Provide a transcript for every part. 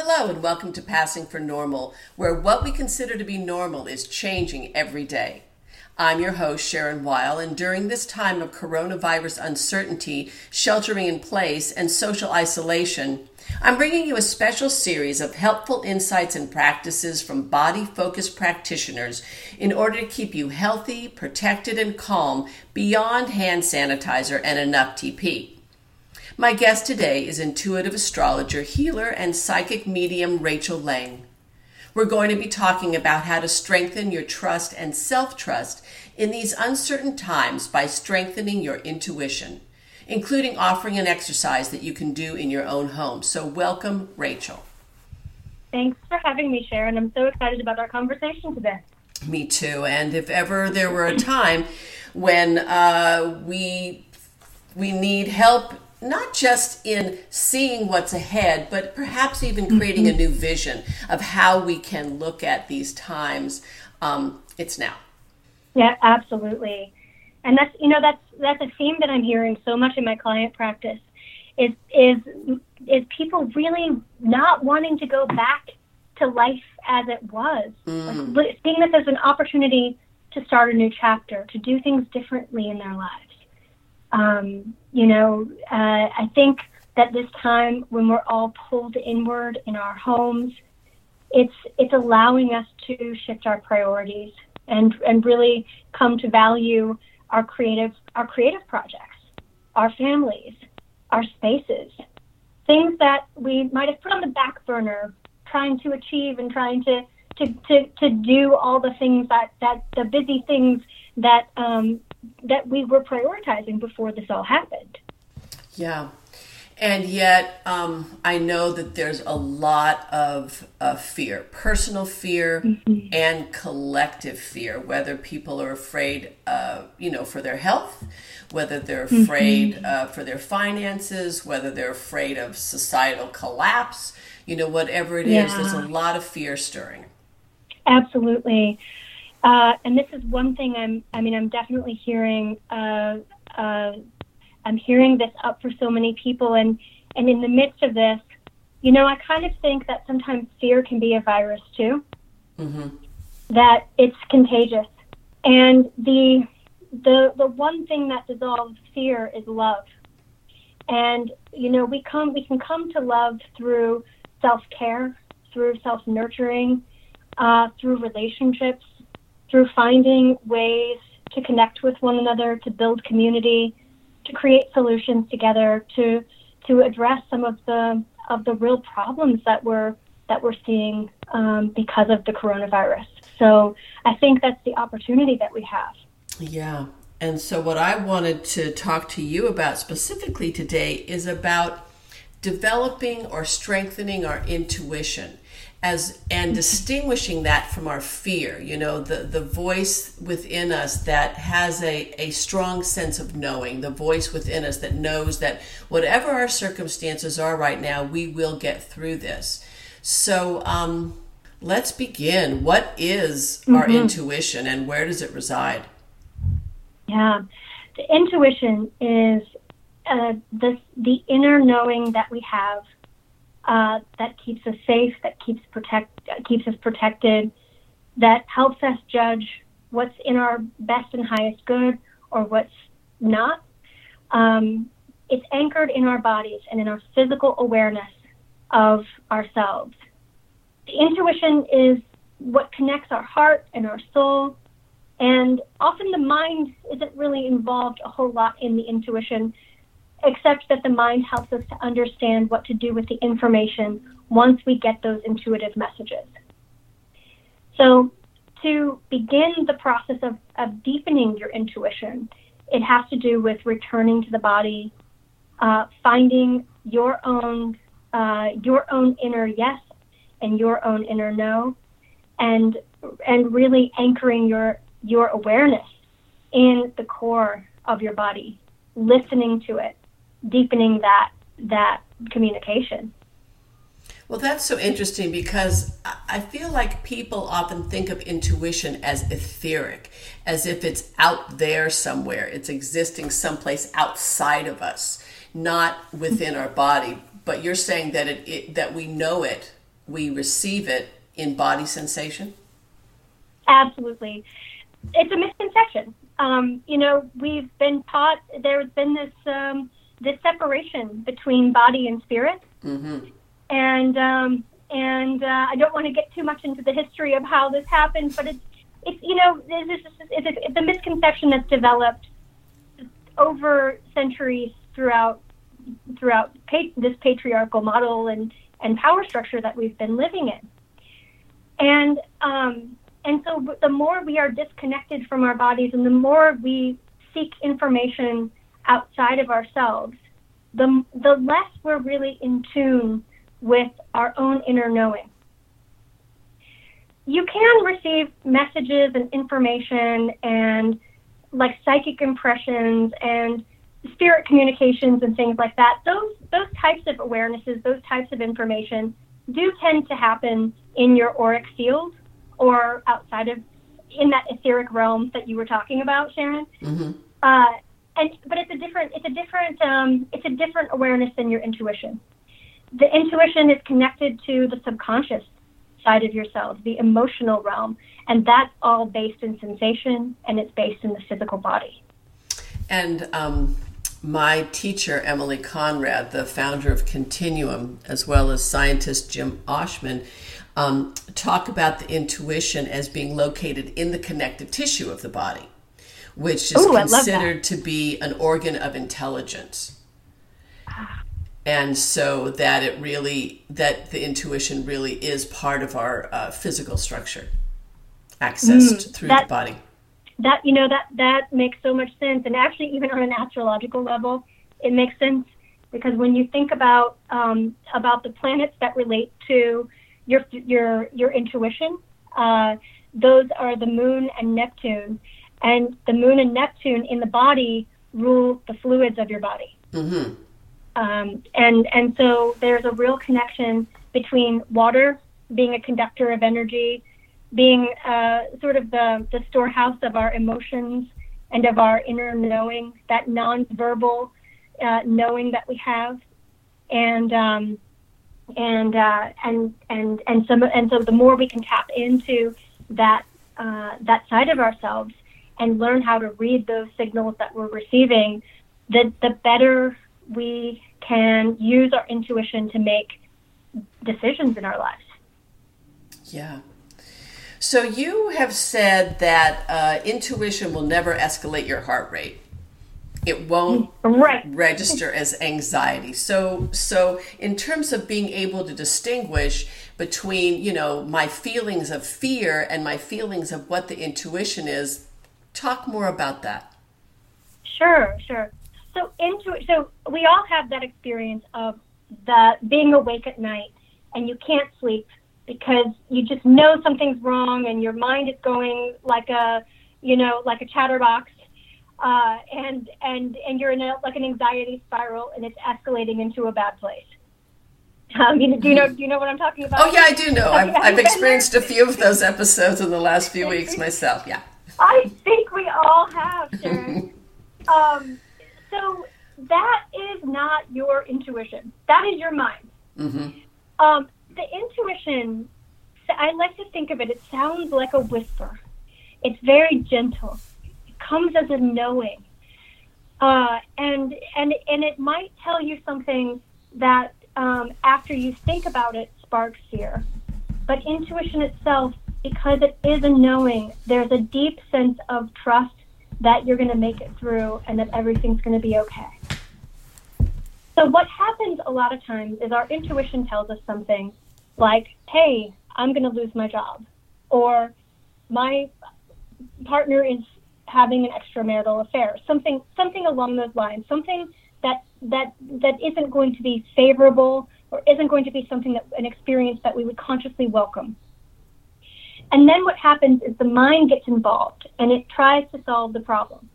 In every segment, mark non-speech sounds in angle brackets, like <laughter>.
Hello, and welcome to Passing for Normal, where what we consider to be normal is changing every day. I'm your host, Sharon Weil, and during this time of coronavirus uncertainty, sheltering in place, and social isolation, I'm bringing you a special series of helpful insights and practices from body focused practitioners in order to keep you healthy, protected, and calm beyond hand sanitizer and enough TP. My guest today is intuitive astrologer, healer, and psychic medium Rachel Lang. We're going to be talking about how to strengthen your trust and self trust in these uncertain times by strengthening your intuition, including offering an exercise that you can do in your own home. So, welcome, Rachel. Thanks for having me, Sharon. I'm so excited about our conversation today. Me too. And if ever there were a time when uh, we we need help not just in seeing what's ahead, but perhaps even creating mm-hmm. a new vision of how we can look at these times. Um, it's now. Yeah, absolutely. And that's you know that's that's a theme that I'm hearing so much in my client practice is is is people really not wanting to go back to life as it was, mm. like, seeing this as an opportunity to start a new chapter, to do things differently in their lives. Um, you know, uh, I think that this time when we're all pulled inward in our homes, it's it's allowing us to shift our priorities and and really come to value our creative our creative projects, our families, our spaces, things that we might have put on the back burner, trying to achieve and trying to to, to, to do all the things that, that the busy things that um, that we were prioritizing before this all happened. Yeah. And yet, um, I know that there's a lot of uh, fear, personal fear mm-hmm. and collective fear, whether people are afraid, uh, you know, for their health, whether they're mm-hmm. afraid mm-hmm. uh, for their finances, whether they're afraid of societal collapse, you know, whatever it yeah. is, there's a lot of fear stirring. Absolutely. Uh, and this is one thing I'm, I mean, I'm definitely hearing, uh, uh, I'm hearing this up for so many people. And, and in the midst of this, you know, I kind of think that sometimes fear can be a virus too, mm-hmm. that it's contagious. And the, the, the one thing that dissolves fear is love. And, you know, we come, we can come to love through self care, through self nurturing, uh, through relationships, through finding ways to connect with one another, to build community, to create solutions together, to to address some of the of the real problems that we're that we're seeing um, because of the coronavirus. So I think that's the opportunity that we have. Yeah. And so, what I wanted to talk to you about specifically today is about developing or strengthening our intuition as and distinguishing that from our fear you know the the voice within us that has a a strong sense of knowing the voice within us that knows that whatever our circumstances are right now we will get through this. So um let's begin. What is mm-hmm. our intuition and where does it reside? Yeah. The intuition is uh, the the inner knowing that we have uh, that keeps us safe, that keeps protect keeps us protected, that helps us judge what's in our best and highest good or what's not. Um, it's anchored in our bodies and in our physical awareness of ourselves. The intuition is what connects our heart and our soul, and often the mind isn't really involved a whole lot in the intuition except that the mind helps us to understand what to do with the information once we get those intuitive messages. So, to begin the process of, of deepening your intuition, it has to do with returning to the body, uh, finding your own uh, your own inner yes and your own inner no, and and really anchoring your your awareness in the core of your body, listening to it, deepening that that communication. Well, that's so interesting because I feel like people often think of intuition as etheric, as if it's out there somewhere, it's existing someplace outside of us, not within our body. But you're saying that it, it that we know it we receive it in body sensation? Absolutely. It's a misconception. Um, you know, we've been taught there's been this um, this separation between body and spirit, Mm-hmm. and um, and uh, I don't want to get too much into the history of how this happened, but it's it's you know this is it's, a, it's a misconception that's developed over centuries throughout throughout pa- this patriarchal model and and power structure that we've been living in, and um, and so the more we are disconnected from our bodies, and the more we seek information outside of ourselves, the the less we're really in tune with our own inner knowing. You can receive messages and information and like psychic impressions and spirit communications and things like that. Those those types of awarenesses, those types of information do tend to happen in your auric field or outside of in that etheric realm that you were talking about, Sharon. Mm-hmm. Uh, and but it's a different it's a different um, it's a different awareness than your intuition. The intuition is connected to the subconscious side of yourself, the emotional realm, and that's all based in sensation and it's based in the physical body. And um, my teacher, Emilie Conrad, the founder of Continuum, as well as scientist Jim Oschman, um, talk about the intuition as being located in the connective tissue of the body, which is Ooh, considered to be an organ of intelligence. And so that it really, that the intuition really is part of our uh, physical structure, accessed through that- the body. that you know that that makes so much sense and actually even on an astrological level it makes sense because when you think about um, about the planets that relate to your your your intuition uh, those are the moon and neptune and the moon and neptune in the body rule the fluids of your body Mm-hmm. um, and and so there's a real connection between water being a conductor of energy, being uh, sort of the the storehouse of our emotions and of our inner knowing, that nonverbal uh, knowing that we have, and um, and uh, and and and some and so the more we can tap into that uh, that side of ourselves and learn how to read those signals that we're receiving, the the better we can use our intuition to make decisions in our lives. Yeah. So you have said that uh, intuition will never escalate your heart rate. It won't Right. register as anxiety. So so in terms of being able to distinguish between, you know, my feelings of fear and my feelings of what the intuition is, talk more about that. Sure, sure. So into so we all have that experience of the being awake at night and you can't sleep because you just know something's wrong and your mind is going like a you know like a chatterbox uh, and and and you're in a, like an anxiety spiral and it's escalating into a bad place. Um, you know, do you know do you know what I'm talking about? Oh yeah, I do know. <laughs> I've, I've experienced a few of those episodes in the last few weeks myself. Yeah. I think we all have, Sharon. <laughs> um, so that is not your intuition. That is your mind. hmm Um, the intuition, I like to think of it, it sounds like a whisper. It's very gentle. It comes as a knowing. Uh, and, and, and it might tell you something that um, after you think about it sparks fear. But intuition itself, because it is a knowing, there's a deep sense of trust that you're going to make it through and that everything's going to be okay. So, what happens a lot of times is our intuition tells us something like, hey, I'm going to lose my job, or my partner is having an extramarital affair, something, something along those lines, something that, that, that isn't going to be favorable or isn't going to be something that an experience that we would consciously welcome. And then what happens is the mind gets involved and it tries to solve the problem.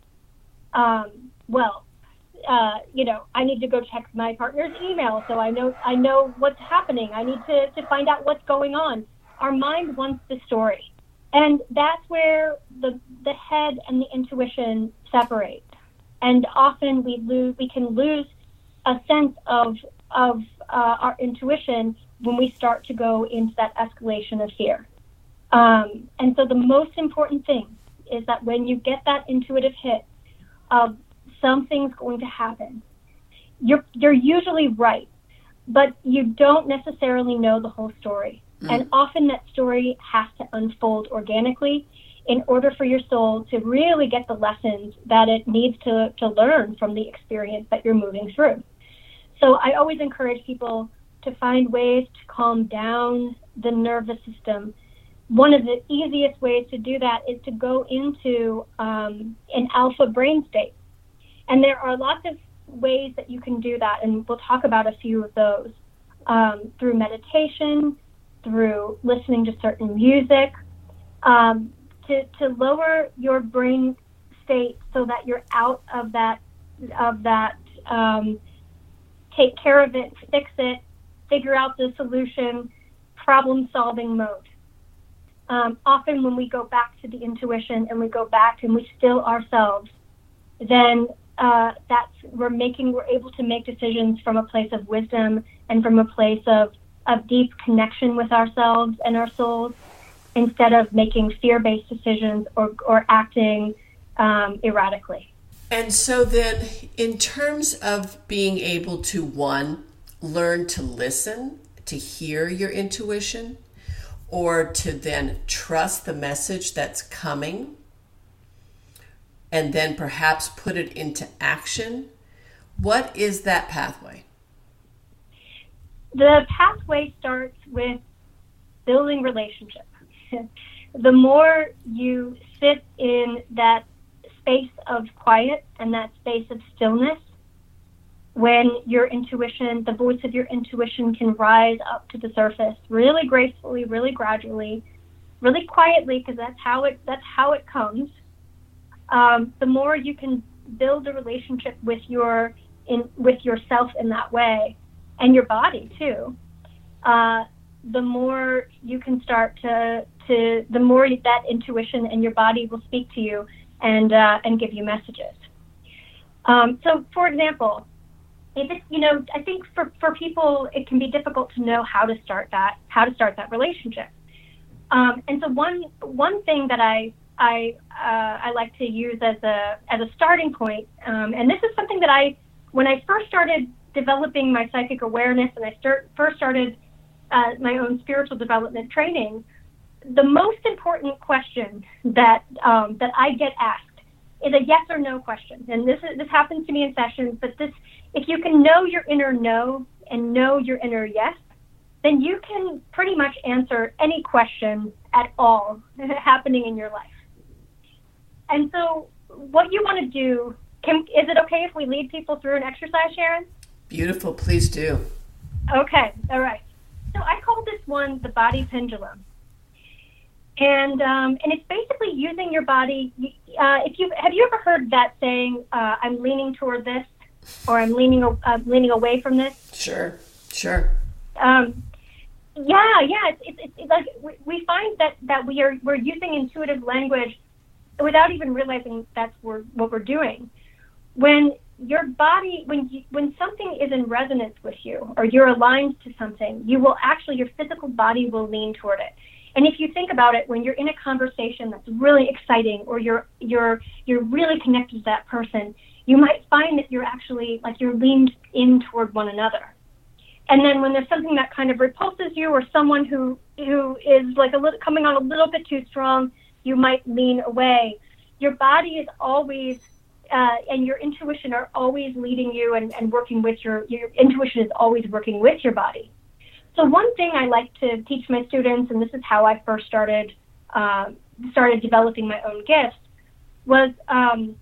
Um, well, uh, you know, I need to go check my partner's email so I know I know what's happening. I need to, to find out what's going on. Our mind wants the story. And that's where the the head and the intuition separate. And often we lose we can lose a sense of of uh, our intuition when we start to go into that escalation of fear. Um, and so the most important thing is that when you get that intuitive hit of something's going to happen, you're, you're usually right, but you don't necessarily know the whole story. Mm. And often that story has to unfold organically in order for your soul to really get the lessons that it needs to, to learn from the experience that you're moving through. So I always encourage people to find ways to calm down the nervous system. One of the easiest ways to do that is to go into um, an alpha brain state. And there are lots of ways that you can do that, and we'll talk about a few of those um, through meditation, through listening to certain music, um, to, to lower your brain state so that you're out of that of that um, take care of it, fix it, figure out the solution, problem solving mode. Um, often when we go back to the intuition and we go back and we still ourselves, then uh, that's we're making we're able to make decisions from a place of wisdom and from a place of of deep connection with ourselves and our souls instead of making fear-based decisions or, or acting um, erratically. And so then in terms of being able to one learn to listen to hear your intuition or to then trust the message that's coming and then perhaps put it into action. What is that pathway? The pathway starts with building relationships. <laughs> the more you sit in that space of quiet and that space of stillness, when your intuition, the voice of your intuition can rise up to the surface really gracefully, really gradually, really quietly, because that's how it that's how it comes. Um, the more you can build a relationship with your in with yourself in that way and your body too uh, the more you can start to to the more that intuition and your body will speak to you and uh, and give you messages. Um, so for example you know i think for, for people it can be difficult to know how to start that how to start that relationship um, and so one one thing that i I uh, I like to use as a as a starting point. Um, and this is something that I when I first started developing my psychic awareness and I start first started uh, my own spiritual development training. The most important question that um, that I get asked is a yes or no question, and this is, this happens to me in sessions. But this, if you can know your inner no and know your inner yes, then you can pretty much answer any question at all <laughs> happening in your life. And so, what you want to do, can, is it okay if we lead people through an exercise, Sharon? Beautiful, please do. Okay, all right. So I call this one the body pendulum, and um, and it's basically using your body. Uh, if you have you ever heard that saying, uh, "I'm leaning toward this," or "I'm leaning uh, leaning away from this"? Sure, sure. Um, yeah, yeah. It's, it's, it's like we, we find that that we are we're using intuitive language without even realizing that's what we're doing. When your body, when you, when something is in resonance with you, or you're aligned to something, you will actually your physical body will lean toward it. And if you think about it, when you're in a conversation that's really exciting, or you're you're you're really connected to that person, you might find that you're actually like you're leaned in toward one another. And then when there's something that kind of repulses you, or someone who who is like a little coming on a little bit too strong, you might lean away. Your body is always uh, and your intuition are always leading you and, and working with your your intuition is always working with your body. So one thing I like to teach my students, and this is how I first started uh, started developing my own gifts, was um,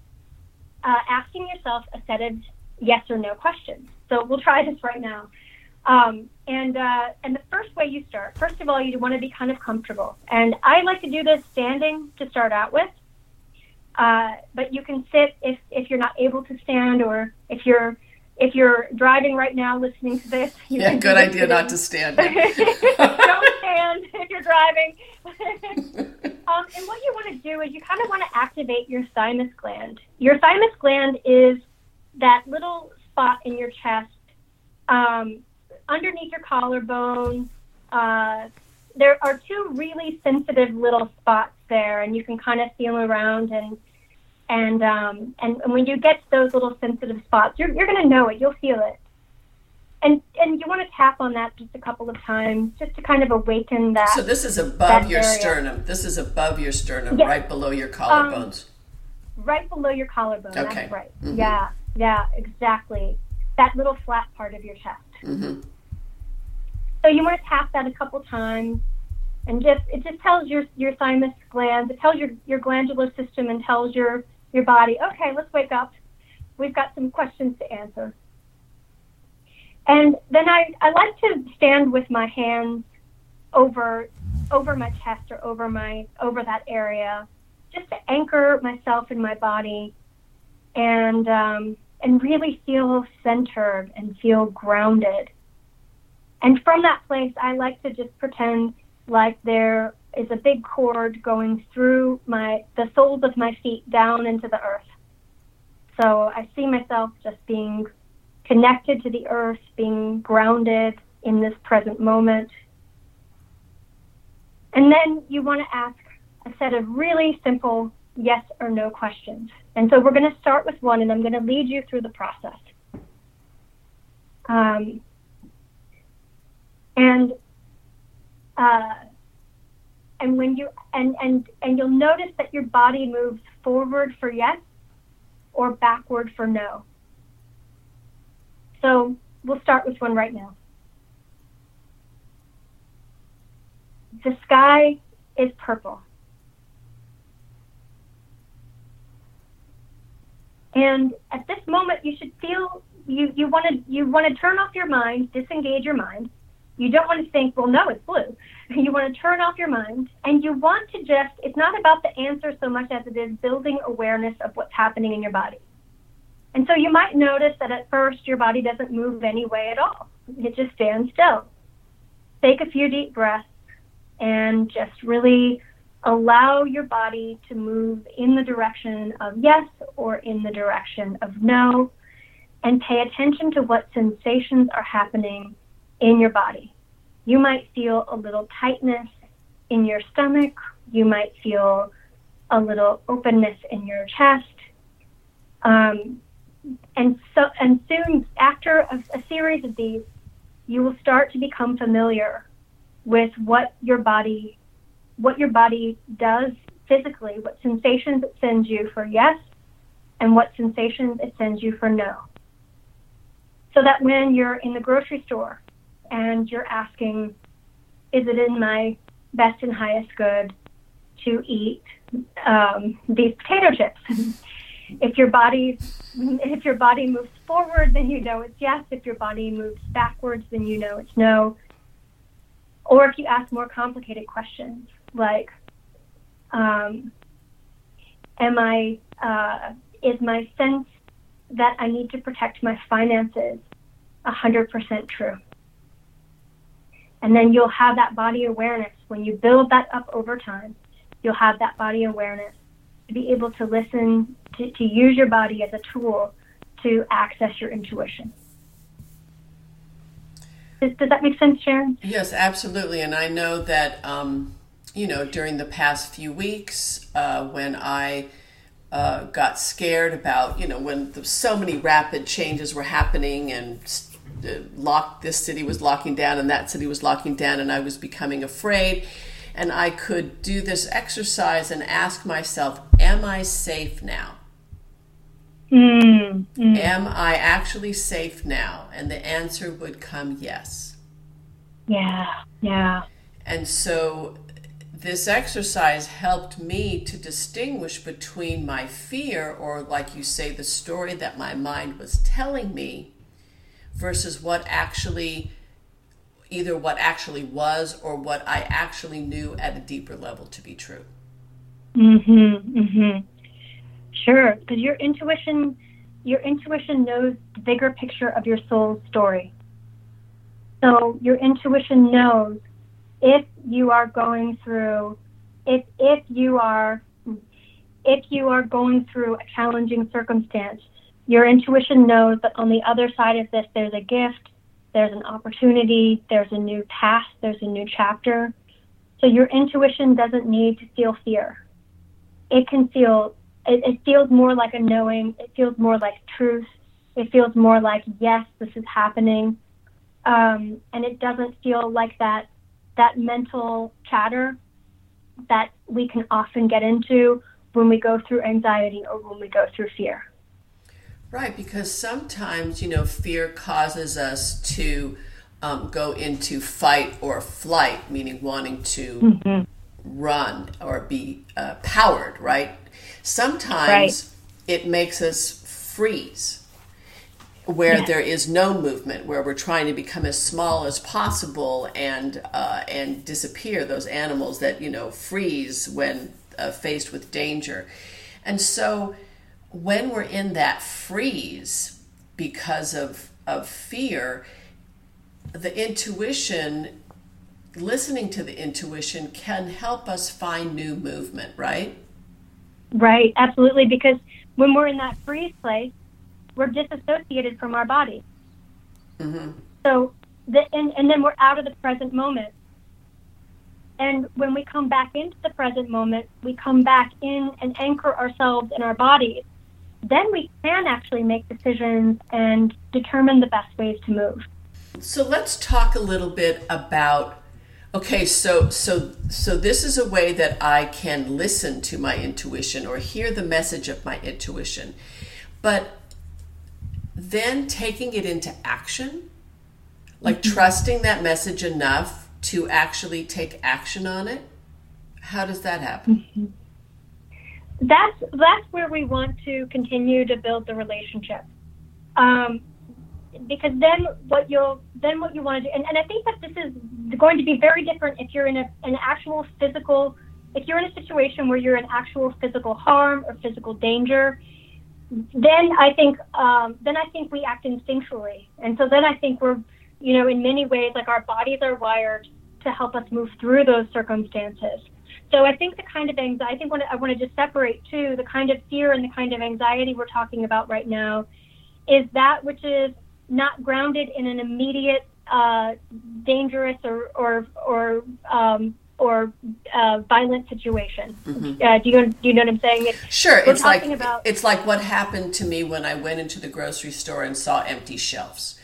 uh, asking yourself a set of yes or no questions. So we'll try this right now. Um, and uh, and the first way you start, first of all, you want to be kind of comfortable. And I like to do this standing to start out with. Uh, but you can sit if if you're not able to stand, or if you're if you're driving right now listening to this. yeah, good idea not to stand. <laughs> <laughs> Don't stand if you're driving. <laughs> um, and what you want to do is you kind of want to activate your thymus gland. Your thymus gland is that little spot in your chest um, underneath your collarbone. Uh, there are two really sensitive little spots there, and you can kind of feel around and and um, and, and when you get to those little sensitive spots, you're you're gonna know it. You'll feel it. And and you want to tap on that just a couple of times, just to kind of awaken that. So this is above your area. sternum. This is above your sternum, yes. right below your collarbones. Um, right below your collarbone. Okay. That's right. Mm-hmm. Yeah. Yeah. Exactly. That little flat part of your chest. Mm-hmm. So you want to tap that a couple times, and just it just tells your your thymus glands, it tells your your glandular system, and tells your your body, okay, let's wake up. We've got some questions to answer. And then I, I like to stand with my hands over over my chest or over my over that area, just to anchor myself in my body, and um, and really feel centered and feel grounded. And from that place, I like to just pretend like there is a big cord going through my the soles of my feet down into the earth. So I see myself just being connected to the earth, being grounded in this present moment. And then you want to ask a set of really simple yes or no questions. And so we're going to start with one, and I'm going to lead you through the process. Um, and uh, and when you and and and you'll notice that your body moves forward for yes or backward for no. So we'll start with one right now. The sky is purple. And at this moment you should feel you, you want to you want to turn off your mind, disengage your mind, you don't want to think, well, no, it's blue. <laughs> You want to turn off your mind and you want to just, it's not about the answer so much as it is building awareness of what's happening in your body. And so you might notice that at first your body doesn't move any way at all. It just stands still. Take a few deep breaths and just really allow your body to move in the direction of yes or in the direction of no and pay attention to what sensations are happening in your body. You might feel a little tightness in your stomach. You might feel a little openness in your chest. Um, and so, and soon after a, a series of these, you will start to become familiar with what your body, what your body does physically, what sensations it sends you for yes, and what sensations it sends you for no. So that when you're in the grocery store and you're asking, is it in my best and highest good to eat um, these potato chips? if your body if your body moves forward, then you know it's yes. If your body moves backwards, then you know it's no. Or if you ask more complicated questions like, um, "Am I? Uh, is my sense that I need to protect my finances 100% true?" And then you'll have that body awareness. When you build that up over time, you'll have that body awareness to be able to listen, to, to use your body as a tool to access your intuition. Does, does that make sense, Sharon? Yes, absolutely. And I know that, um, you know, during the past few weeks, uh, when I uh, got scared about, you know, when the, so many rapid changes were happening and locked this city was locking down and that city was locking down and I was becoming afraid. And I could do this exercise and ask myself am I safe now? Mm, mm. am I actually safe now? And the answer would come yes. Yeah yeah. And so this exercise helped me to distinguish between my fear or like you say the story that my mind was telling me versus what actually either what actually was or what I actually knew at a deeper level to be true. Mhm. Mhm. Sure, because your intuition your intuition knows the bigger picture of your soul's story. So your intuition knows if you are going through if if you are if you are going through a challenging circumstance your intuition knows that on the other side of this, there's a gift there's an opportunity, there's a new path, there's a new chapter. So your intuition doesn't need to feel fear. It can feel, it, it feels more like a knowing, it feels more like truth, it feels more like, yes, this is happening. Um, and it doesn't feel like that, that mental chatter that we can often get into when we go through anxiety or when we go through fear. Right, because sometimes, you know, fear causes us to um, go into fight or flight, meaning wanting to mm-hmm. run or be uh, powered, right? Sometimes right. it makes us freeze where yes. there is no movement, where we're trying to become as small as possible and uh, and disappear those animals that you know freeze when uh, faced with danger, and so when we're in that freeze because of of fear, the intuition, listening to the intuition can help us find new movement, right? Right, absolutely. Because when we're in that freeze place, we're disassociated from our body. Mm-hmm. So, the, and, and then we're out of the present moment. And when we come back into the present moment, we come back in and anchor ourselves in our bodies then we can actually make decisions and determine the best ways to move. So let's talk a little bit about okay so so so this is a way that I can listen to my intuition or hear the message of my intuition. But then taking it into action like mm-hmm. trusting that message enough to actually take action on it how does that happen mm-hmm that's that's where we want to continue to build the relationship. Um, because then what you'll then what you want to do and, and I think that this is going to be very different if you're in a, an actual physical if you're in a situation where you're in actual physical harm or physical danger then I think um, then I think we act instinctually and so then I think we're you know in many ways like our bodies are wired to help us move through those circumstances so I think the kind of anxiety, I think what I want to just separate too, the kind of fear and the kind of anxiety we're talking about right now is that which is not grounded in an immediate uh, dangerous or or or um, or uh, violent situation. Mm-hmm. Uh, do you do you know what I'm saying? It's, sure, it's like about, it's like what happened to me when I went into the grocery store and saw empty shelves,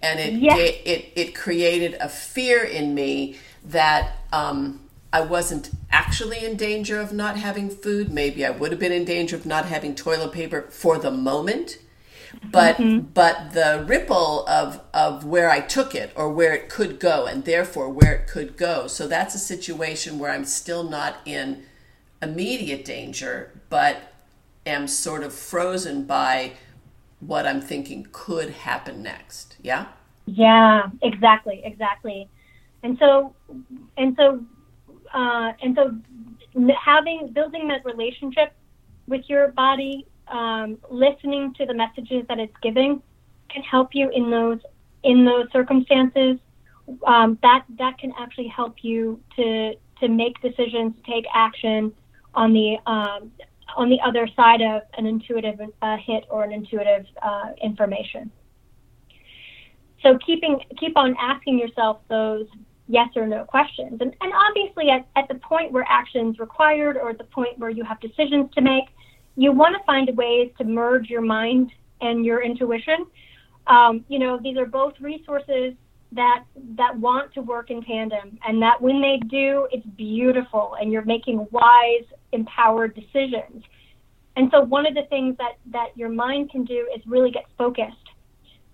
and it yes. it, it, it created a fear in me that. Um, I wasn't actually in danger of not having food. Maybe I would have been in danger of not having toilet paper for the moment. But mm-hmm. but the ripple of of where I took it or where it could go and therefore where it could go. So that's a situation where I'm still not in immediate danger, but am sort of frozen by what I'm thinking could happen next. Yeah? Yeah, exactly, exactly. And so and so uh, and so having building that relationship with your body, um, listening to the messages that it's giving, can help you in those in those circumstances. Um, that that can actually help you to to make decisions, take action on the um, on the other side of an intuitive uh, hit or an intuitive uh, information. So keeping keep on asking yourself those yes or no questions. And, and obviously, at, at the point where action's required or at the point where you have decisions to make, you want to find ways to merge your mind and your intuition. Um, you know, these are both resources that that want to work in tandem, and that when they do, it's beautiful, and you're making wise, empowered decisions. And so, one of the things that that your mind can do is really get focused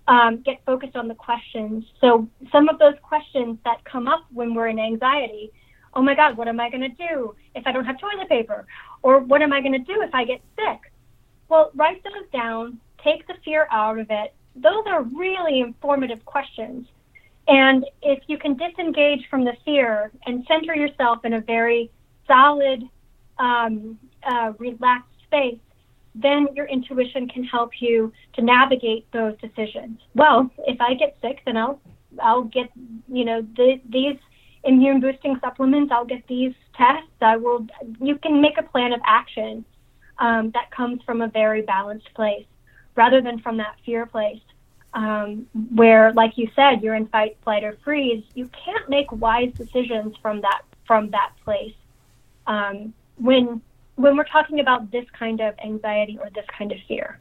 um, get focused on the questions. So some of those questions that come up when we're in anxiety, oh my God, what am I going to do if I don't have toilet paper? Or what am I going to do if I get sick? Well, write those down, take the fear out of it. Those are really informative questions. And if you can disengage from the fear and center yourself in a very solid, um, uh, relaxed space, then your intuition can help you to navigate those decisions. Well, if I get sick, then I'll I'll get you know the, these immune boosting supplements. I'll get these tests. I will. You can make a plan of action um, that comes from a very balanced place, rather than from that fear place. um, where, like you said, you're in fight, flight, or freeze. You can't make wise decisions from that from that place. Um, when when we're talking about this kind of anxiety or this kind of fear.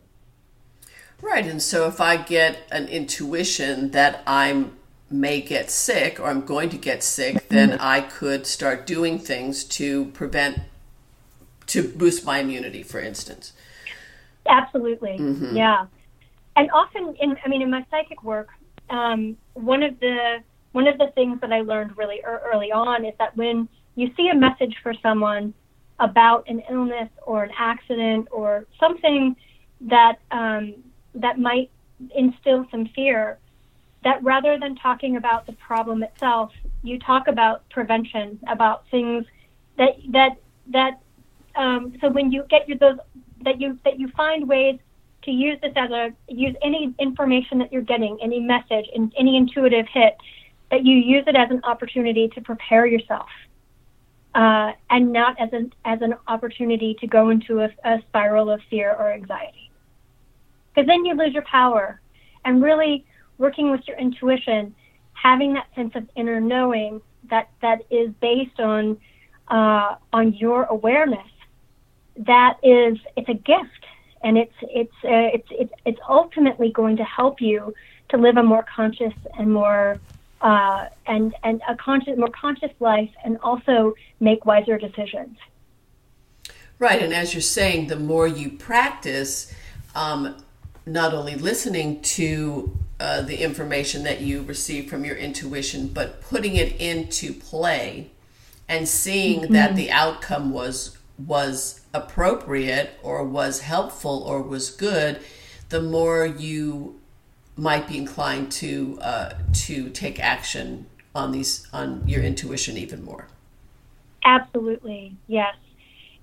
Right, and so if I get an intuition that I'm may get sick or I'm going to get sick, then mm-hmm. I could start doing things to prevent to boost my immunity, for instance. Absolutely, mm-hmm. yeah. And often, in I mean, in my psychic work, um, one of the one of the things that I learned really early on is that when you see a message for someone about an illness or an accident or something that um, that might instill some fear, that rather than talking about the problem itself, you talk about prevention, about things that that that. Um, so when you get your, those that you that you find ways to use this as a use any information that you're getting, any message, and any intuitive hit, that you use it as an opportunity to prepare yourself uh, and not as an as an opportunity to go into a, a spiral of fear or anxiety. Because then you lose your power, and really working with your intuition, having that sense of inner knowing that that is based on uh, on your awareness. That is, it's a gift, and it's it's uh, it's it's it's ultimately going to help you to live a more conscious and more uh, and and a conscious, more conscious life, and also make wiser decisions. Right, and as you're saying, the more you practice, um, not only listening to uh, the information that you receive from your intuition, but putting it into play and seeing mm-hmm. that the outcome was was appropriate or was helpful or was good, the more you might be inclined to uh, to take action on these on your intuition even more. Absolutely, yes.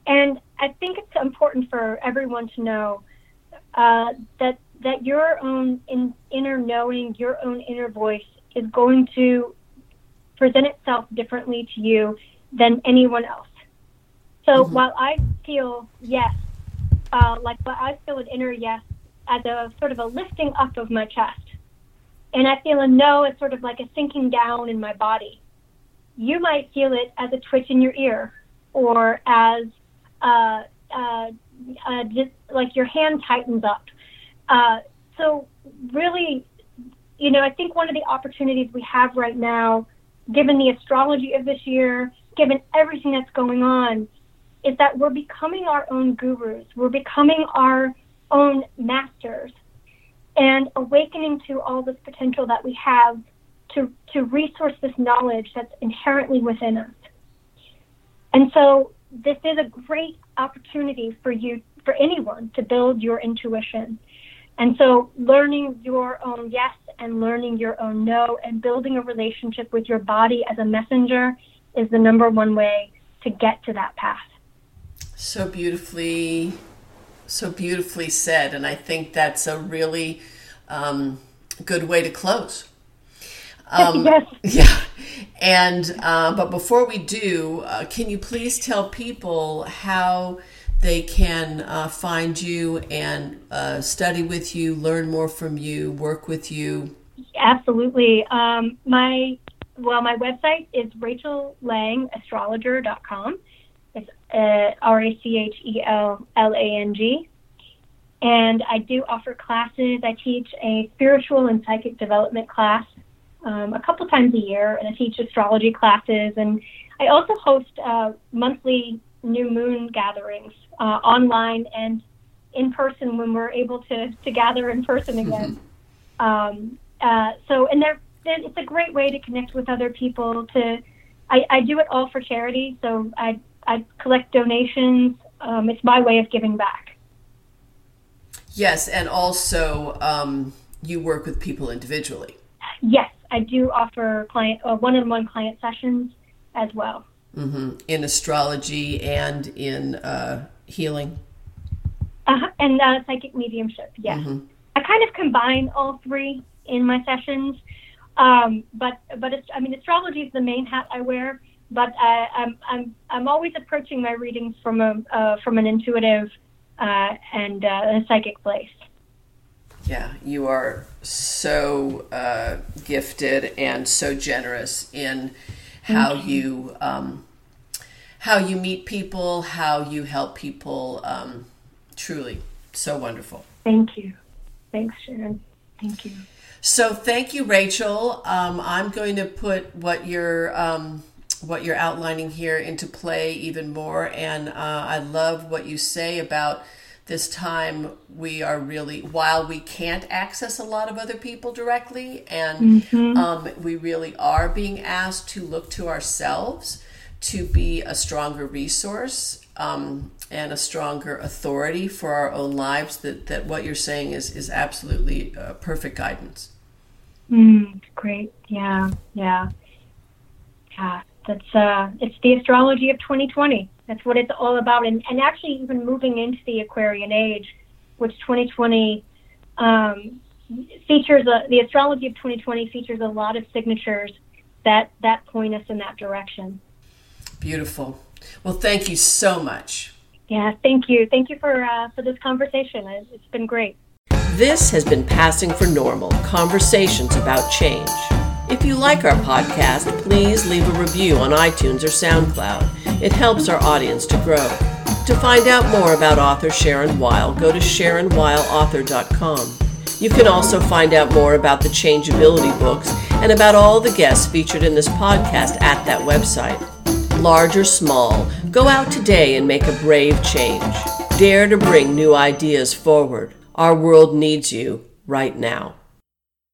And I think it's important for everyone to know uh, that that your own in, inner knowing, your own inner voice, is going to present itself differently to you than anyone else. So mm-hmm. while I feel yes, uh, like I feel an inner yes as a sort of a lifting up of my chest. And I feel a no as sort of like a sinking down in my body. You might feel it as a twitch in your ear or as uh, uh, uh, just like your hand tightens up. Uh, so, really, you know, I think one of the opportunities we have right now, given the astrology of this year, given everything that's going on, is that we're becoming our own gurus. We're becoming our own masters and awakening to all this potential that we have to, to resource this knowledge that's inherently within us. And so this is a great opportunity for you, for anyone to build your intuition. And so learning your own yes and learning your own no and building a relationship with your body as a messenger is the number one way to get to that path. So beautifully so beautifully said, and I think that's a really um, good way to close. Um, <laughs> yes. <laughs> Yeah. And uh, but before we do, uh, can you please tell people how they can uh, find you and uh, study with you, learn more from you, work with you? Absolutely. Um, my well, my website is rachellang.astrologer.com. It's uh, R A C H E L L A N G. And I do offer classes. I teach a spiritual and psychic development class um, a couple times a year, and I teach astrology classes. And I also host uh, monthly new moon gatherings uh, online and in person when we're able to, to gather in person again. <laughs> um, uh, so, and they're, they're, it's a great way to connect with other people. To I, I do it all for charity, so I I collect donations. Um, it's my way of giving back. Yes, and also um, you work with people individually. Yes, I do offer client uh, one-on-one client sessions as well. Mm-hmm. In astrology and in uh, healing. Uh, and uh, psychic mediumship. Yes, mm-hmm. I kind of combine all three in my sessions. Um, but but I mean, astrology is the main hat I wear but I, am I'm, I'm I'm always approaching my readings from a uh, from an intuitive uh, and uh, a psychic place. Yeah, you are so uh, gifted and so generous in how you, you um, how you meet people, how you help people. Um, truly, so wonderful. Thank you. Thanks, Sharon. Thank you. So, thank you, Rachel. Um, I'm going to put what you're um, what you're outlining here into play even more, and uh, I love what you say about this time we are really while we can't access a lot of other people directly and mm-hmm. um, we really are being asked to look to ourselves to be a stronger resource um, and a stronger authority for our own lives that, that what you're saying is, is absolutely uh, perfect guidance. Mm, great. Yeah. Yeah. Yeah that's uh it's the astrology of 2020 that's what it's all about. And, and actually, even moving into the Aquarian age, which 2020 um, features a, the astrology of 2020 features a lot of signatures that that point us in that direction. Beautiful. Well, thank you so much. Yeah, thank you. Thank you for uh, for this conversation. It's been great. This has been Passing for Normal Conversations about Change. If you like our podcast, please leave a review on iTunes or SoundCloud. It helps our audience to grow. To find out more about author Sharon Weil, go to SharonWeilAuthor.com. You can also find out more about the Changeability books and about all the guests featured in this podcast at that website. Large or small, go out today and make a brave change. Dare to bring new ideas forward. Our world needs you right now.